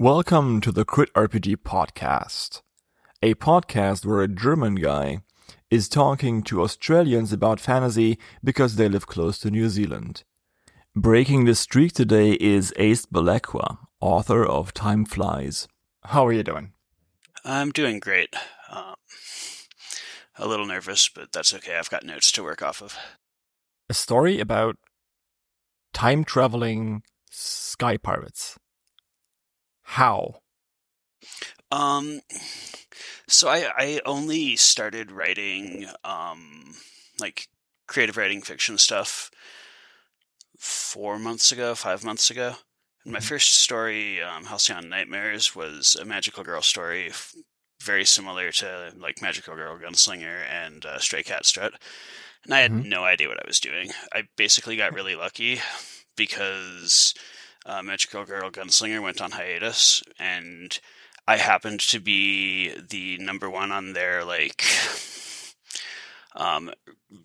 Welcome to the Crit RPG podcast, a podcast where a German guy is talking to Australians about fantasy because they live close to New Zealand. Breaking the streak today is Aest Belequa, author of Time Flies. How are you doing? I'm doing great. Um, a little nervous, but that's okay. I've got notes to work off of. A story about time traveling sky pirates. How? Um, so I I only started writing um like creative writing fiction stuff four months ago, five months ago. And my Mhm. first story, um, Halcyon Nightmares, was a magical girl story, f- very similar to like Magical Girl Gunslinger and uh, Stray Cat Strut. And I had Mhm. no idea what I was doing. I basically got really lucky because uh, Magical Girl Gunslinger went on hiatus, and I happened to be the number one on their like um,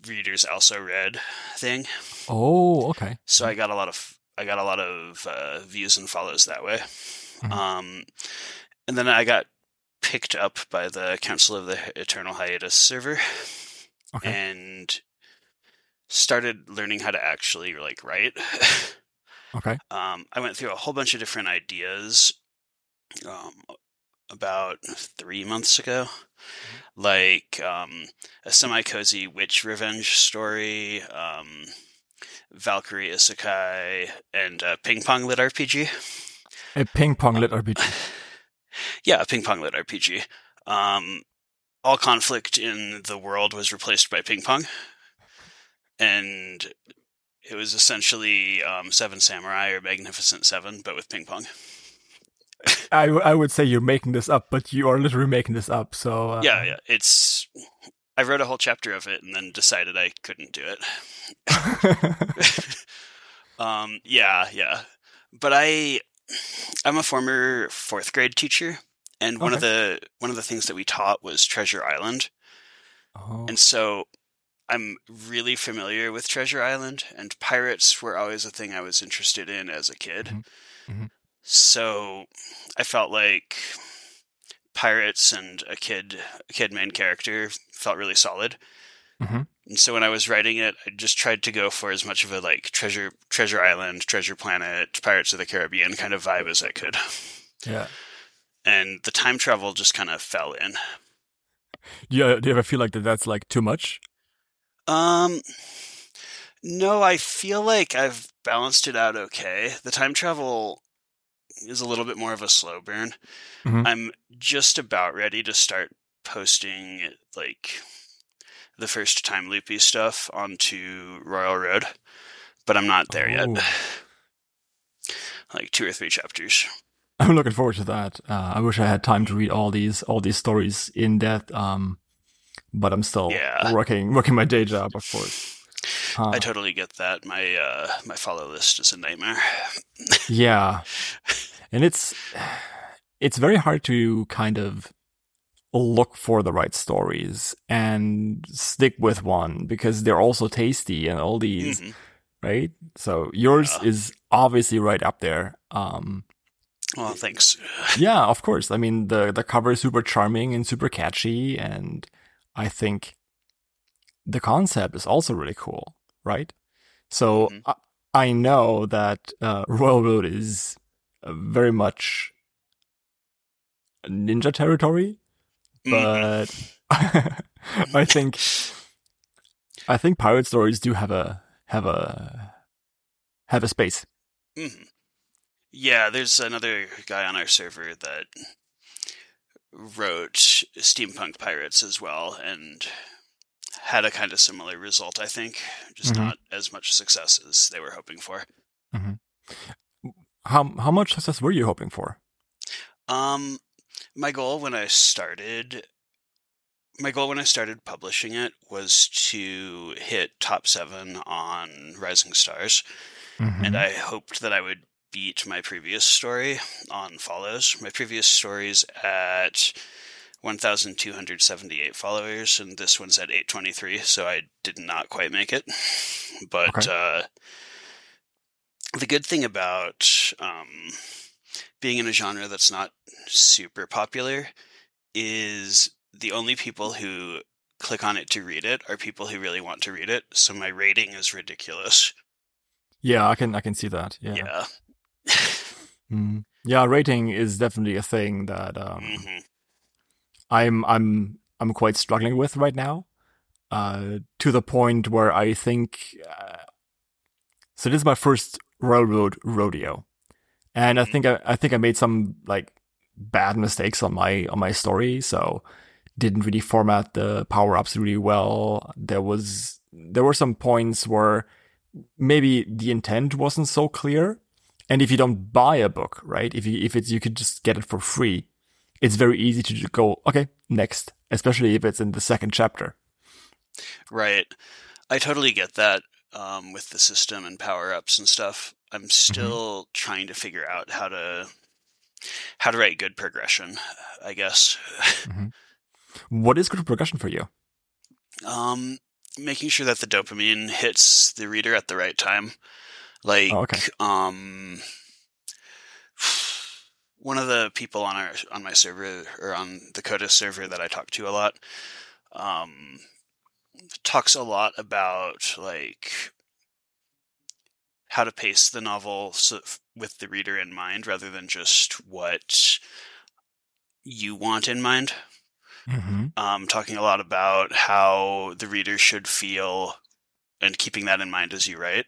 readers also read thing. Oh, okay. So I got a lot of I got a lot of uh, views and follows that way. Mhm. Um, and then I got picked up by the Council of the Eternal Hiatus server Okay. and started learning how to actually like write. Okay. um, I went through a whole bunch of different ideas um, about three months ago, like um, a semi cozy witch revenge story, um, Valkyrie Isekai, and a ping pong lit RPG. A ping pong lit RPG. Yeah, a ping pong lit RPG. Um, all conflict in the world was replaced by ping pong, and it was essentially um, Seven Samurai or Magnificent Seven, but with ping pong. I, I would say you're making this up, but you are literally making this up. So uh, yeah, yeah, it's. I wrote a whole chapter of it and then decided I couldn't do it. um, yeah, yeah, but I, I'm a former fourth grade teacher, and one of the one of the things that we taught was Treasure Island. oh. And so I'm really familiar with Treasure Island, and pirates were always a thing I was interested in as a kid. Mhm. Mhm. So I felt like pirates and a kid, a kid main character felt really solid. Mhm. And so when I was writing it, I just tried to go for as much of a like treasure, Treasure Island, Treasure Planet, Pirates of the Caribbean kind of vibe as I could. yeah. And the time travel just kind of fell in. Do you, do you ever feel like that that's like too much? Um, no, I feel like I've balanced it out okay. The time travel is a little bit more of a slow burn. Mhm. I'm just about ready to start posting like the first time loopy stuff onto Royal Road, but I'm not there Oh. yet. like two or three chapters. I'm looking forward to that. Uh, I wish I had time to read all these all these stories in depth. Um, but I'm still Yeah. working working my day job, of course. Uh, I totally get that. My uh my follow list is a nightmare. yeah, and it's it's very hard to kind of look for the right stories and stick with one because they're also tasty and all these Mhm. right. So yours Yeah. is obviously right up there. Um, Well, thanks. yeah, of course. I mean, the the cover is super charming and super catchy, and I think the concept is also really cool, right? So Mhm. I, I know that uh, Royal Road is uh, very much ninja territory, but I think I think pirate stories do have a have a have a space. hmm Yeah, there's another guy on our server that wrote Steampunk Pirates as well and had a kind of similar result, I think. Just Mhm. not as much success as they were hoping for. How how much success were you hoping for? Um my goal when I started my goal when I started publishing it was to hit top 7 on Rising Stars. and I hoped that I would beat my previous story on follows. My previous story's at 1,278 followers, and this one's at 823, so I did not quite make it. But Okay. uh, the good thing about um, being in a genre that's not super popular is the only people who click on it to read it are people who really want to read it. So my rating is ridiculous. Yeah, I can I can see that. Yeah. Yeah. Mm. Yeah, rating is definitely a thing that um, hmm I'm I'm I'm quite struggling with right now. Uh, to the point where I think uh, so. This is my first railroad rodeo, and I Mhm. think I, I think I made some like bad mistakes on my on my story. So didn't really format the power ups really well. There was there were some points where maybe the intent wasn't so clear. And if you don't buy a book, right? If you if it's you could just get it for free, it's very easy to just go okay next, especially if it's in the second chapter. Right. I totally get that um, with the system and power ups and stuff. I'm still trying to figure out how to how to write good progression. I guess. What is good progression for you? Um, making sure that the dopamine hits the reader at the right time. Like, Oh, okay. um, one of the people on our on my server or on the Coda server that I talk to a lot, um, talks a lot about like how to pace the novel so, with the reader in mind rather than just what you want in mind Mm-hmm. um, talking a lot about how the reader should feel and keeping that in mind as you write.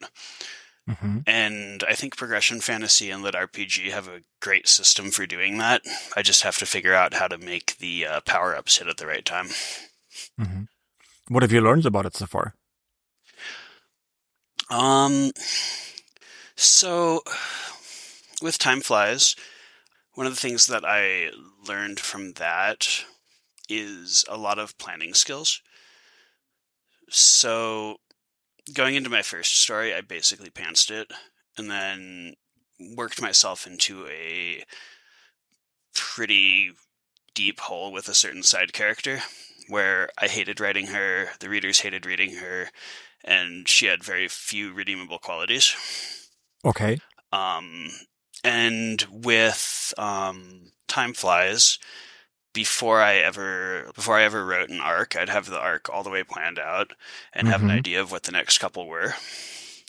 Mm-hmm. And I think progression fantasy and lit RPG have a great system for doing that. I just have to figure out how to make the uh, power ups hit at the right time. Mm-hmm. What have you learned about it so far? Um, so with Time Flies, one of the things that I learned from that is a lot of planning skills. So going into my first story, I basically pantsed it and then worked myself into a pretty deep hole with a certain side character where I hated writing her, the readers hated reading her, and she had very few redeemable qualities. Okay. Um, and with um, Time Flies, before I ever before I ever wrote an arc, I'd have the arc all the way planned out and have an Mhm. idea of what the next couple were.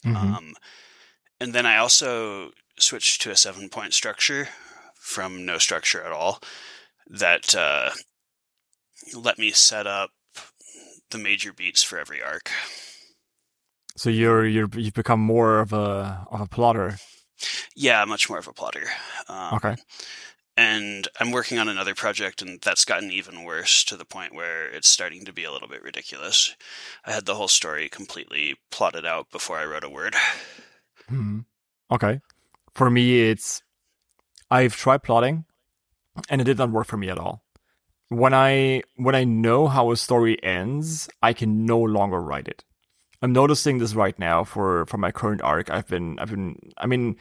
Mhm. Um, and then I also switched to a seven point structure from no structure at all that uh, let me set up the major beats for every arc. so you're you're you've become more of a of a plotter. Yeah, much more of a plotter. Um, Okay. And I'm working on another project, and that's gotten even worse to the point where it's starting to be a little bit ridiculous. I had the whole story completely plotted out before I wrote a word. Mhm. Okay. For me, it's I've tried plotting, and it did not work for me at all. When I when I know how a story ends, I can no longer write it. I'm noticing this right now for for my current arc. I've been I've been I mean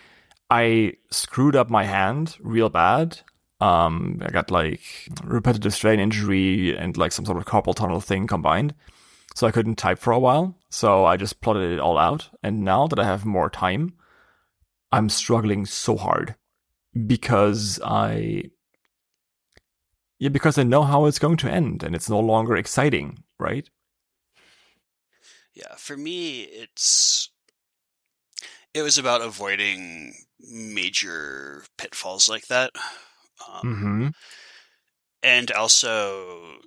I screwed up my hand real bad. Um, I got like repetitive strain injury and like some sort of carpal tunnel thing combined. So I couldn't type for a while. So I just plotted it all out. And now that I have more time, I'm struggling so hard because I yeah, because I know how it's going to end and it's no longer exciting, right? Yeah, for me, it's it was about avoiding major pitfalls like that, um, Mm-hmm. and also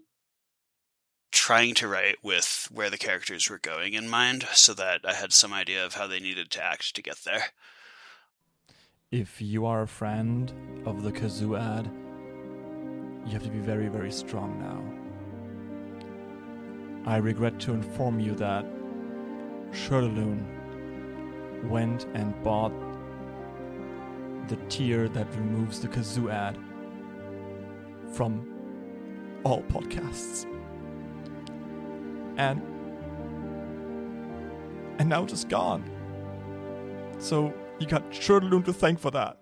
trying to write with where the characters were going in mind, so that I had some idea of how they needed to act to get there. If you are a friend of the kazoo ad, you have to be very, very strong now. I regret to inform you that Shirlaloon went and bought the tier that removes the kazoo ad from all podcasts. And and now just gone. So you got Shirlaloon to thank for that.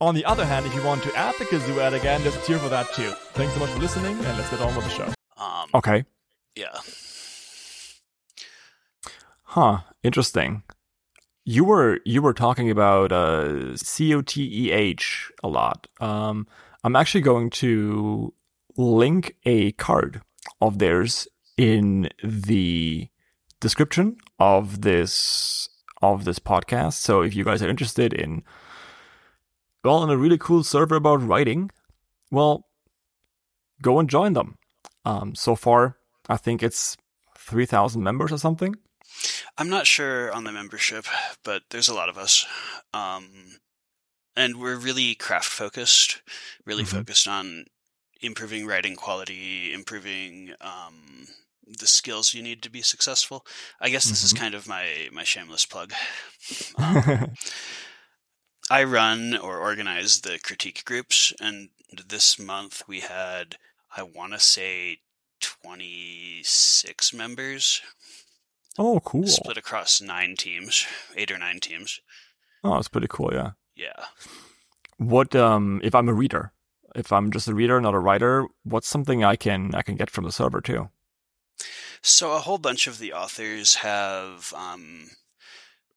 On the other hand, if you want to add the kazoo ad again, there's a tier for that too. Thanks so much for listening, and let's get on with the show. Um, Okay. Yeah, Huh. Interesting. You were you were talking about uh, COTEH a lot. Um, I'm actually going to link a card of theirs in the description of this of this podcast. So if you guys are interested in well, in a really cool server about writing, well, go and join them. Um, so far, I think it's three thousand members or something. I'm not sure on the membership, but there's a lot of us. Um, and we're really craft focused, really mm-hmm. focused on improving writing quality, improving um, the skills you need to be successful. I guess this mm-hmm. is kind of my my shameless plug. Um, I run or organize the critique groups, and this month we had, I want to say, 26 members. Oh, cool. Split across nine teams, eight or nine teams. Oh, that's pretty cool, yeah. Yeah. What um if I'm a reader? If I'm just a reader, not a writer, what's something I can I can get from the server too? So a whole bunch of the authors have um,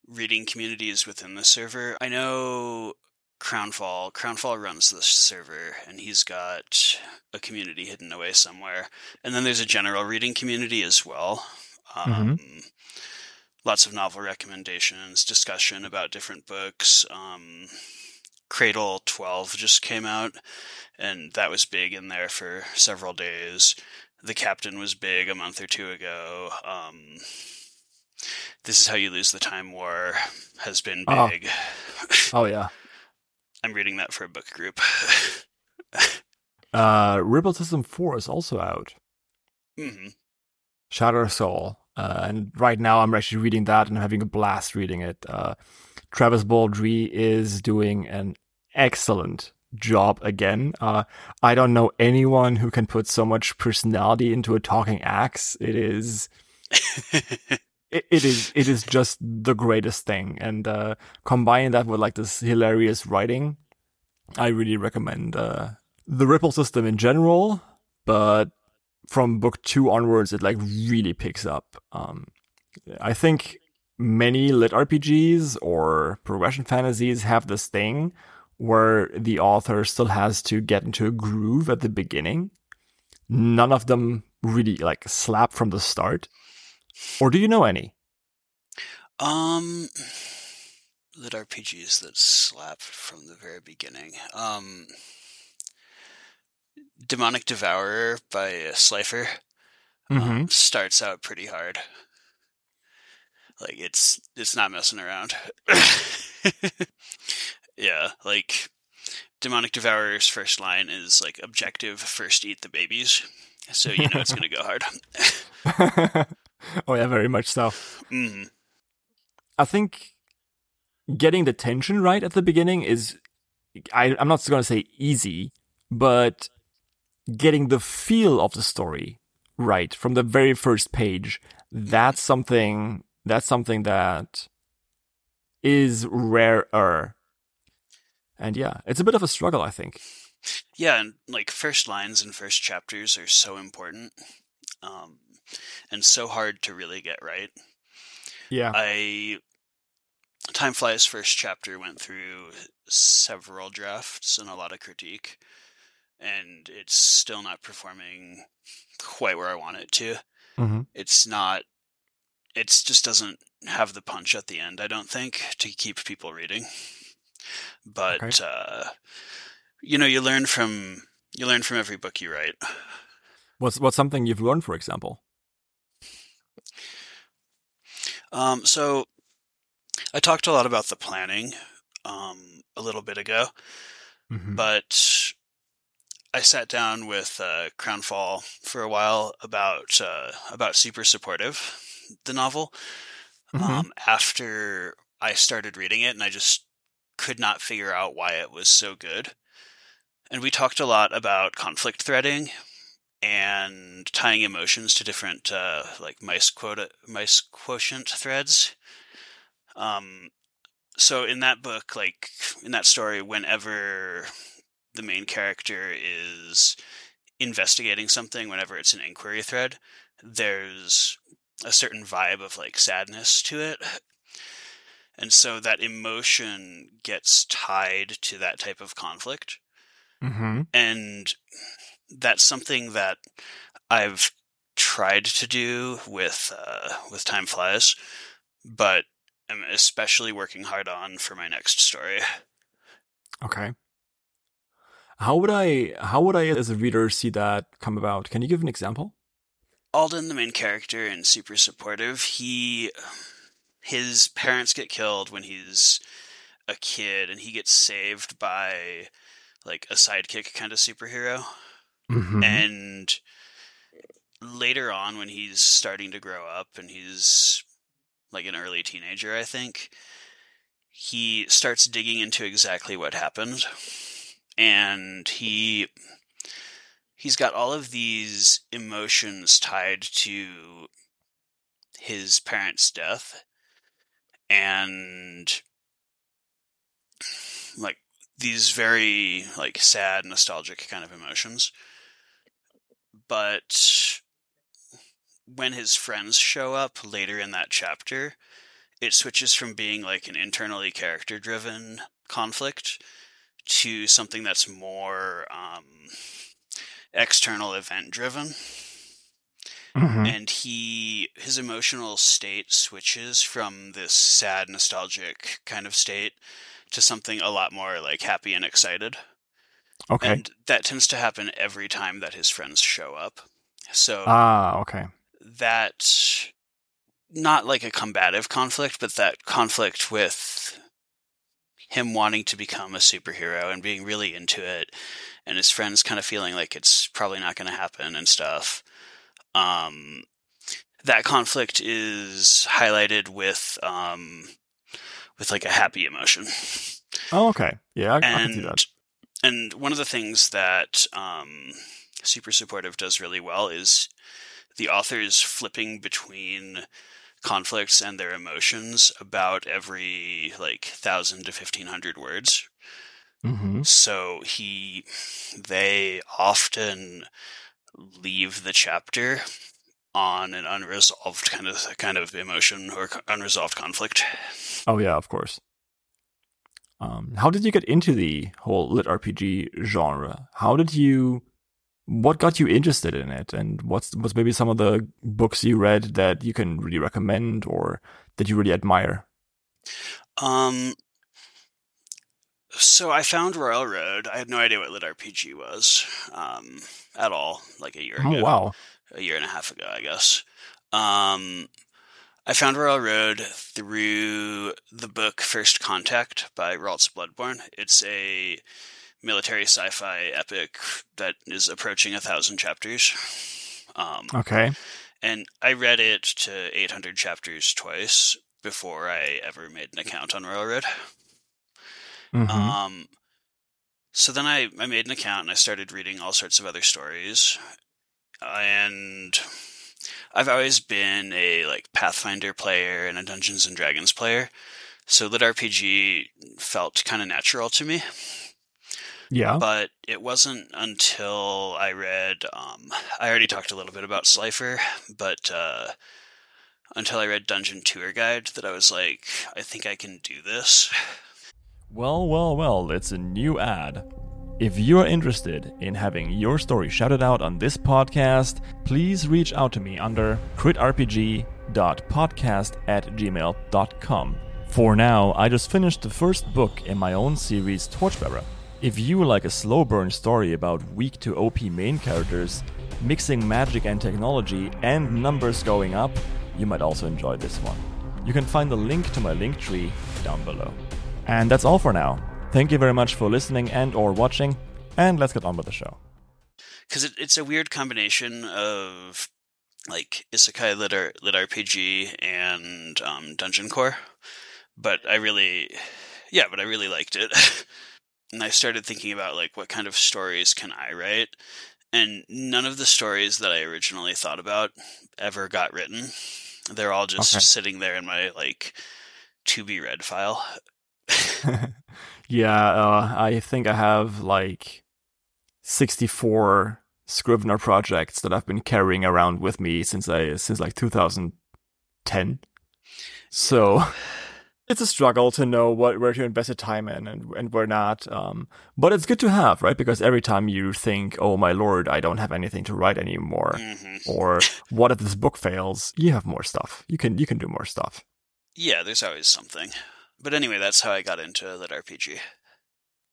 reading communities within the server. I know Crownfall. Crownfall runs the server, and he's got a community hidden away somewhere. And then there's a general reading community as well. Um, mm-hmm. Lots of novel recommendations, discussion about different books. Um, Cradle 12 just came out, and that was big in there for several days. The Captain was big a month or two ago. Um, this is how you lose the time war has been oh. big. Oh, oh yeah. I'm reading that for a book group. uh, Ripple System 4 is also out. Mm-hmm. Shattered Soul. Uh, and right now I'm actually reading that and I'm having a blast reading it. Uh, Travis Baldree is doing an excellent job again. Uh, I don't know anyone who can put so much personality into a talking axe. It is. it, it is it is just the greatest thing and uh combining that with like this hilarious writing i really recommend uh the ripple system in general but from book two onwards it like really picks up um i think many lit rpgs or progression fantasies have this thing where the author still has to get into a groove at the beginning none of them really like slap from the start or do you know any? Um, lit RPGs that slap from the very beginning. Um, Demonic Devourer by Slifer um, mm-hmm. starts out pretty hard. Like it's it's not messing around. yeah, like Demonic Devourer's first line is like objective first eat the babies. So you know it's gonna go hard. oh yeah, very much so. Mm. I think getting the tension right at the beginning is, I, I'm not going to say easy, but getting the feel of the story right from the very first page. That's something. That's something that is rarer. And yeah, it's a bit of a struggle, I think. Yeah, and like first lines and first chapters are so important. Um, and so hard to really get right. Yeah. I Time Flies first chapter went through several drafts and a lot of critique and it's still not performing quite where I want it to. Mm-hmm. It's not it just doesn't have the punch at the end, I don't think, to keep people reading. But okay. uh, you know, you learn from you learn from every book you write. What's what's something you've learned, for example? Um, so I talked a lot about the planning um, a little bit ago, mm-hmm. but I sat down with uh, Crownfall for a while about uh, about Super Supportive, the novel. Mm-hmm. Um, after I started reading it, and I just could not figure out why it was so good. And we talked a lot about conflict threading and tying emotions to different uh, like mice quota mice quotient threads. Um, so in that book, like in that story, whenever the main character is investigating something, whenever it's an inquiry thread, there's a certain vibe of like sadness to it. And so that emotion gets tied to that type of conflict. Mm-hmm. And that's something that I've tried to do with uh, with Time Flies, but I'm especially working hard on for my next story. Okay. How would I how would I as a reader see that come about? Can you give an example? Alden, the main character and super supportive, he his parents get killed when he's a kid and he gets saved by like a sidekick kind of superhero. Mm-hmm. And later on when he's starting to grow up and he's like an early teenager, I think, he starts digging into exactly what happened. And he he's got all of these emotions tied to his parents' death and like these very like sad nostalgic kind of emotions. But when his friends show up later in that chapter it switches from being like an internally character driven conflict to something that's more um, external event driven Mm-hmm. and he his emotional state switches from this sad nostalgic kind of state to something a lot more like happy and excited Okay. and that tends to happen every time that his friends show up so ah, okay. that not like a combative conflict but that conflict with him wanting to become a superhero and being really into it and his friends kind of feeling like it's probably not going to happen and stuff um, that conflict is highlighted with um, with like a happy emotion Oh, okay. Yeah, I, I can see and that. and one of the things that um, super supportive does really well is the authors flipping between conflicts and their emotions about every like thousand to fifteen hundred words Mm-hmm. so he they often leave the chapter on an unresolved kind of kind of emotion or unresolved conflict Oh yeah, of course. Um, how did you get into the whole lit RPG genre? How did you? What got you interested in it, and what's what's maybe some of the books you read that you can really recommend or that you really admire? Um, so I found Royal Road. I had no idea what lit RPG was um, at all, like a year Oh ago, wow! a year and a half ago, I guess. Um, I found Royal Road through the book First Contact by Ralts Bloodthorne. It's a military sci-fi epic that is approaching a thousand chapters. Um, Okay. and I read it to 800 chapters twice before I ever made an account on Railroad. Road. Mhm. Um, so then I, I made an account and I started reading all sorts of other stories. And I've always been a like Pathfinder player and a Dungeons and Dragons player. So lit RPG felt kind of natural to me. Yeah. But it wasn't until I read, um, I already talked a little bit about Slifer, but uh, until I read Dungeon Tour Guide that I was like, I think I can do this. Well, well, well, it's a new ad. If you are interested in having your story shouted out on this podcast, please reach out to me under critrpg.podcast at gmail.com. For now, I just finished the first book in my own series, Torchbearer. If you like a slow burn story about weak to OP main characters, mixing magic and technology, and numbers going up, you might also enjoy this one. You can find the link to my link tree down below. And that's all for now. Thank you very much for listening and or watching, and let's get on with the show. because it, it's a weird combination of like isekai lit, lit RPG and um, Dungeon Core. But I really, yeah, but I really liked it, and I started thinking about like what kind of stories can I write, and none of the stories that I originally thought about ever got written. They're all just Okay. sitting there in my like to be read file. yeah, uh, I think I have like 64 Scrivener projects that I've been carrying around with me since I since like 2010. So it's a struggle to know what where to invest your time in and and where not. Um, but it's good to have, right? Because every time you think, "Oh my lord, I don't have anything to write anymore," hmm or "What if this book fails?" You have more stuff. You can you can do more stuff. Yeah, there's always something. But anyway, that's how I got into lit RPG.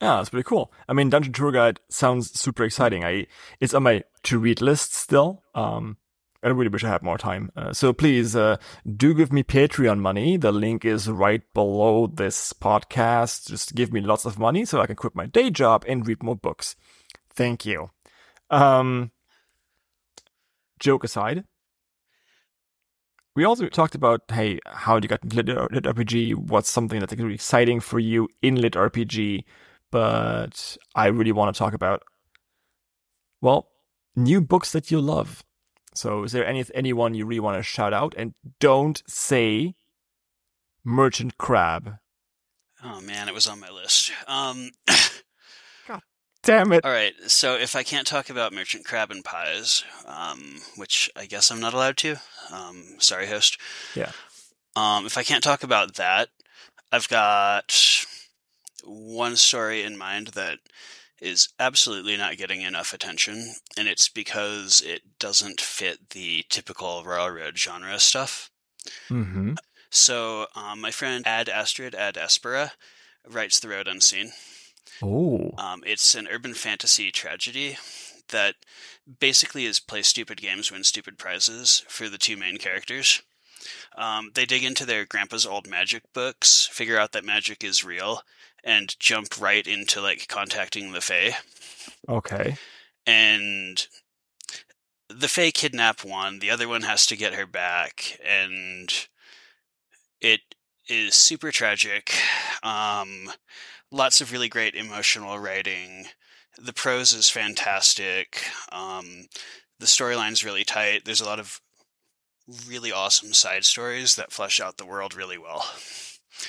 Yeah, that's pretty cool. I mean, Dungeon Tour Guide sounds super exciting. I it's on my to read list still. Um, I really wish I had more time. Uh, so please uh, do give me Patreon money. The link is right below this podcast. Just give me lots of money so I can quit my day job and read more books. Thank you. Um, joke aside, we also talked about hey, how you got into lit, lit RPG. What's something that's really exciting for you in lit RPG? But I really want to talk about well, new books that you love. So, is there any anyone you really want to shout out? And don't say Merchant Crab. Oh man, it was on my list. Um, Damn it! all right, so if I can't talk about merchant crab and pies, um, which I guess I'm not allowed to, um, sorry, host. Yeah. Um, if I can't talk about that, I've got one story in mind that is absolutely not getting enough attention, and it's because it doesn't fit the typical Royal Road genre stuff. Mm-hmm. So, um, my friend Ad Astrid Ad Aspera writes The Road Unseen. Oh. Um, it's an urban fantasy tragedy that basically is play stupid games, win stupid prizes for the two main characters. Um, they dig into their grandpa's old magic books, figure out that magic is real, and jump right into like contacting the Fae. Okay. And the Fae kidnap one, the other one has to get her back, and it is super tragic. Um, lots of really great emotional writing. The prose is fantastic. Um, the storyline's really tight. There's a lot of really awesome side stories that flesh out the world really well.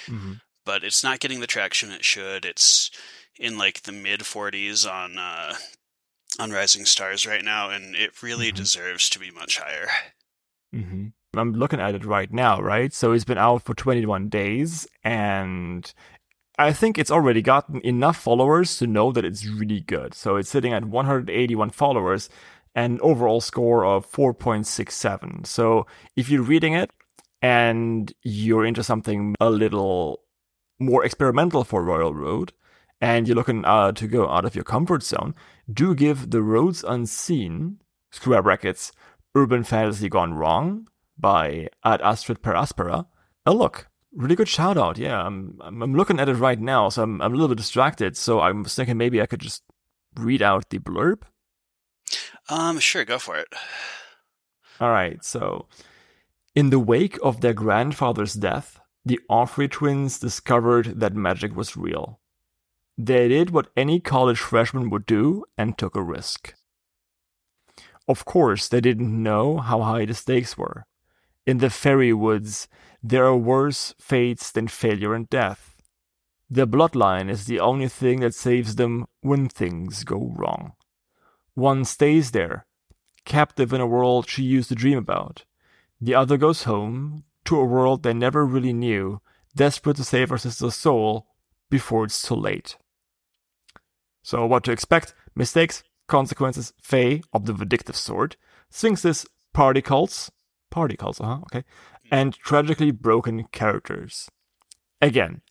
Mm-hmm. But it's not getting the traction it should. It's in like the mid 40s on uh, on Rising Stars right now, and it really Mhm. deserves to be much higher. Mm-hmm. I'm looking at it right now, right? So it's been out for 21 days, and I think it's already gotten enough followers to know that it's really good. So it's sitting at 181 followers, and overall score of 4.67. So if you're reading it and you're into something a little more experimental for Royal Road, and you're looking uh, to go out of your comfort zone, do give The Roads Unseen, square brackets, Urban Fantasy Gone Wrong by Ad Astrid per Aspera a look. Really good shout out. Yeah, I'm, I'm I'm looking at it right now, so I'm I'm a little bit distracted. So I'm thinking maybe I could just read out the blurb. Um, sure, go for it. All right, so in the wake of their grandfather's death, the Offrey twins discovered that magic was real. They did what any college freshman would do and took a risk. Of course, they didn't know how high the stakes were. In the fairy woods, there are worse fates than failure and death. Their bloodline is the only thing that saves them when things go wrong. One stays there, captive in a world she used to dream about. The other goes home to a world they never really knew, desperate to save her sister's soul before it's too late. So, what to expect? Mistakes, consequences, Fae of the vindictive sort, sphinxes, party cults, party cults, uh huh, okay, and tragically broken characters. Again,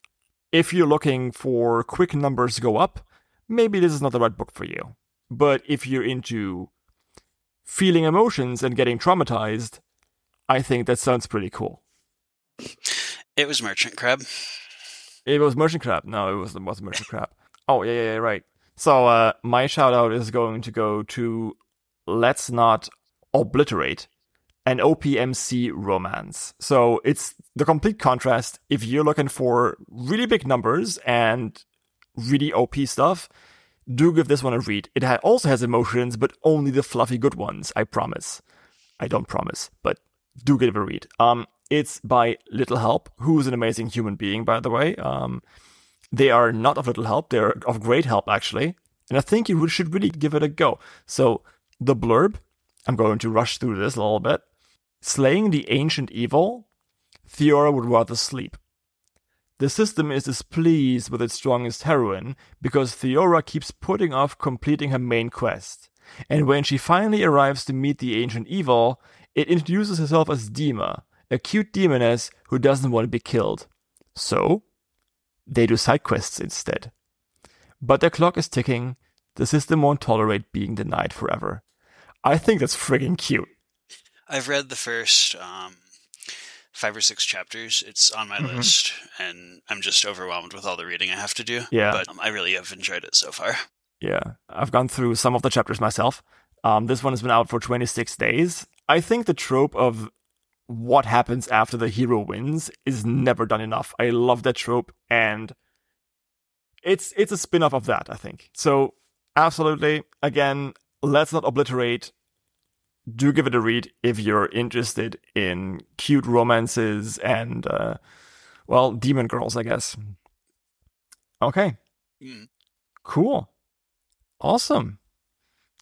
if you're looking for quick numbers go up, maybe this is not the right book for you. But if you're into feeling emotions and getting traumatized, I think that sounds pretty cool. It was Merchant Crab. It was Merchant Crab. No, it was, it was Merchant Crab. Oh, yeah, yeah, yeah, right. So, uh, my shout out is going to go to Let's Not Obliterate, an OPMC romance. So, it's the complete contrast. If you're looking for really big numbers and really OP stuff, do give this one a read. It ha- also has emotions, but only the fluffy good ones, I promise. I don't promise, but do give it a read. Um, it's by Little Help, who's an amazing human being, by the way. Um, they are not of little help; they're of great help, actually. And I think you should really give it a go. So, the blurb. I'm going to rush through this a little bit. Slaying the ancient evil, Theora would rather sleep. the system is displeased with its strongest heroine because Theora keeps putting off completing her main quest. And when she finally arrives to meet the ancient evil, it introduces herself as Dima, a cute demoness who doesn't want to be killed. So, they do side quests instead. But their clock is ticking, the system won't tolerate being denied forever. I think that's friggin' cute. I've read the first um, five or six chapters. It's on my mm-hmm. list, and I'm just overwhelmed with all the reading I have to do. Yeah. But um, I really have enjoyed it so far. Yeah. I've gone through some of the chapters myself. Um, this one has been out for 26 days. I think the trope of what happens after the hero wins is never done enough. I love that trope, and it's it's a spin-off of that, I think. So absolutely, again, let's not obliterate. Do give it a read if you're interested in cute romances and uh, well, demon girls, I guess. Okay. Mm. Cool. Awesome.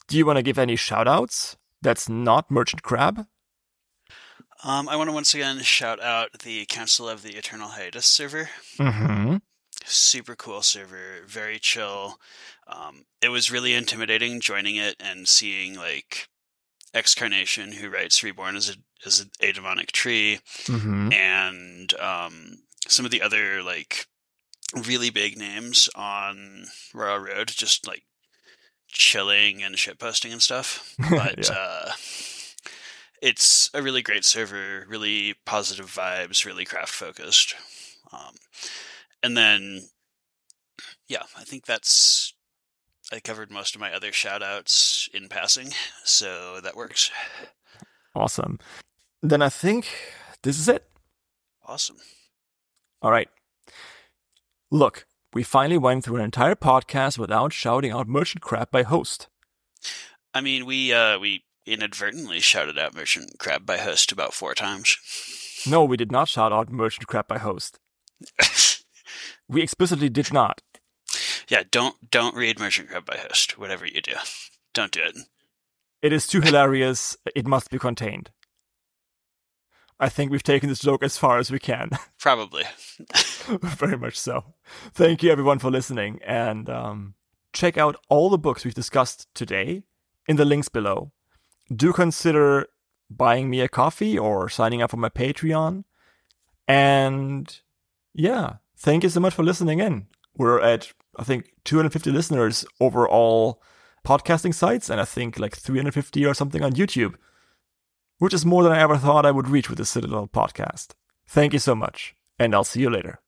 Do you want to give any shout outs that's not Merchant Crab? Um, I want to once again shout out the Council of the Eternal Hiatus server. Mm-hmm. Super cool server, very chill. Um, it was really intimidating joining it and seeing like Excarnation, who writes Reborn as a as a demonic tree, mm-hmm. and um, some of the other like really big names on Royal Road, just like chilling and shitposting and stuff. But yeah. uh, it's a really great server, really positive vibes, really craft focused. Um, and then, yeah, I think that's. I covered most of my other shout outs in passing, so that works. Awesome. Then I think this is it. Awesome. All right. Look, we finally went through an entire podcast without shouting out merchant crab by host. I mean, we uh, we inadvertently shouted out Merchant Crab by Host about four times. No, we did not shout out Merchant Crab by Host. we explicitly did not. Yeah, don't don't read Merchant Crab by Host. Whatever you do, don't do it. It is too hilarious. It must be contained. I think we've taken this joke as far as we can. Probably. Very much so. Thank you everyone for listening, and um, check out all the books we've discussed today in the links below do consider buying me a coffee or signing up for my Patreon. And yeah, thank you so much for listening in. We're at, I think, 250 listeners over all podcasting sites, and I think like 350 or something on YouTube, which is more than I ever thought I would reach with silly little podcast. Thank you so much, and I'll see you later.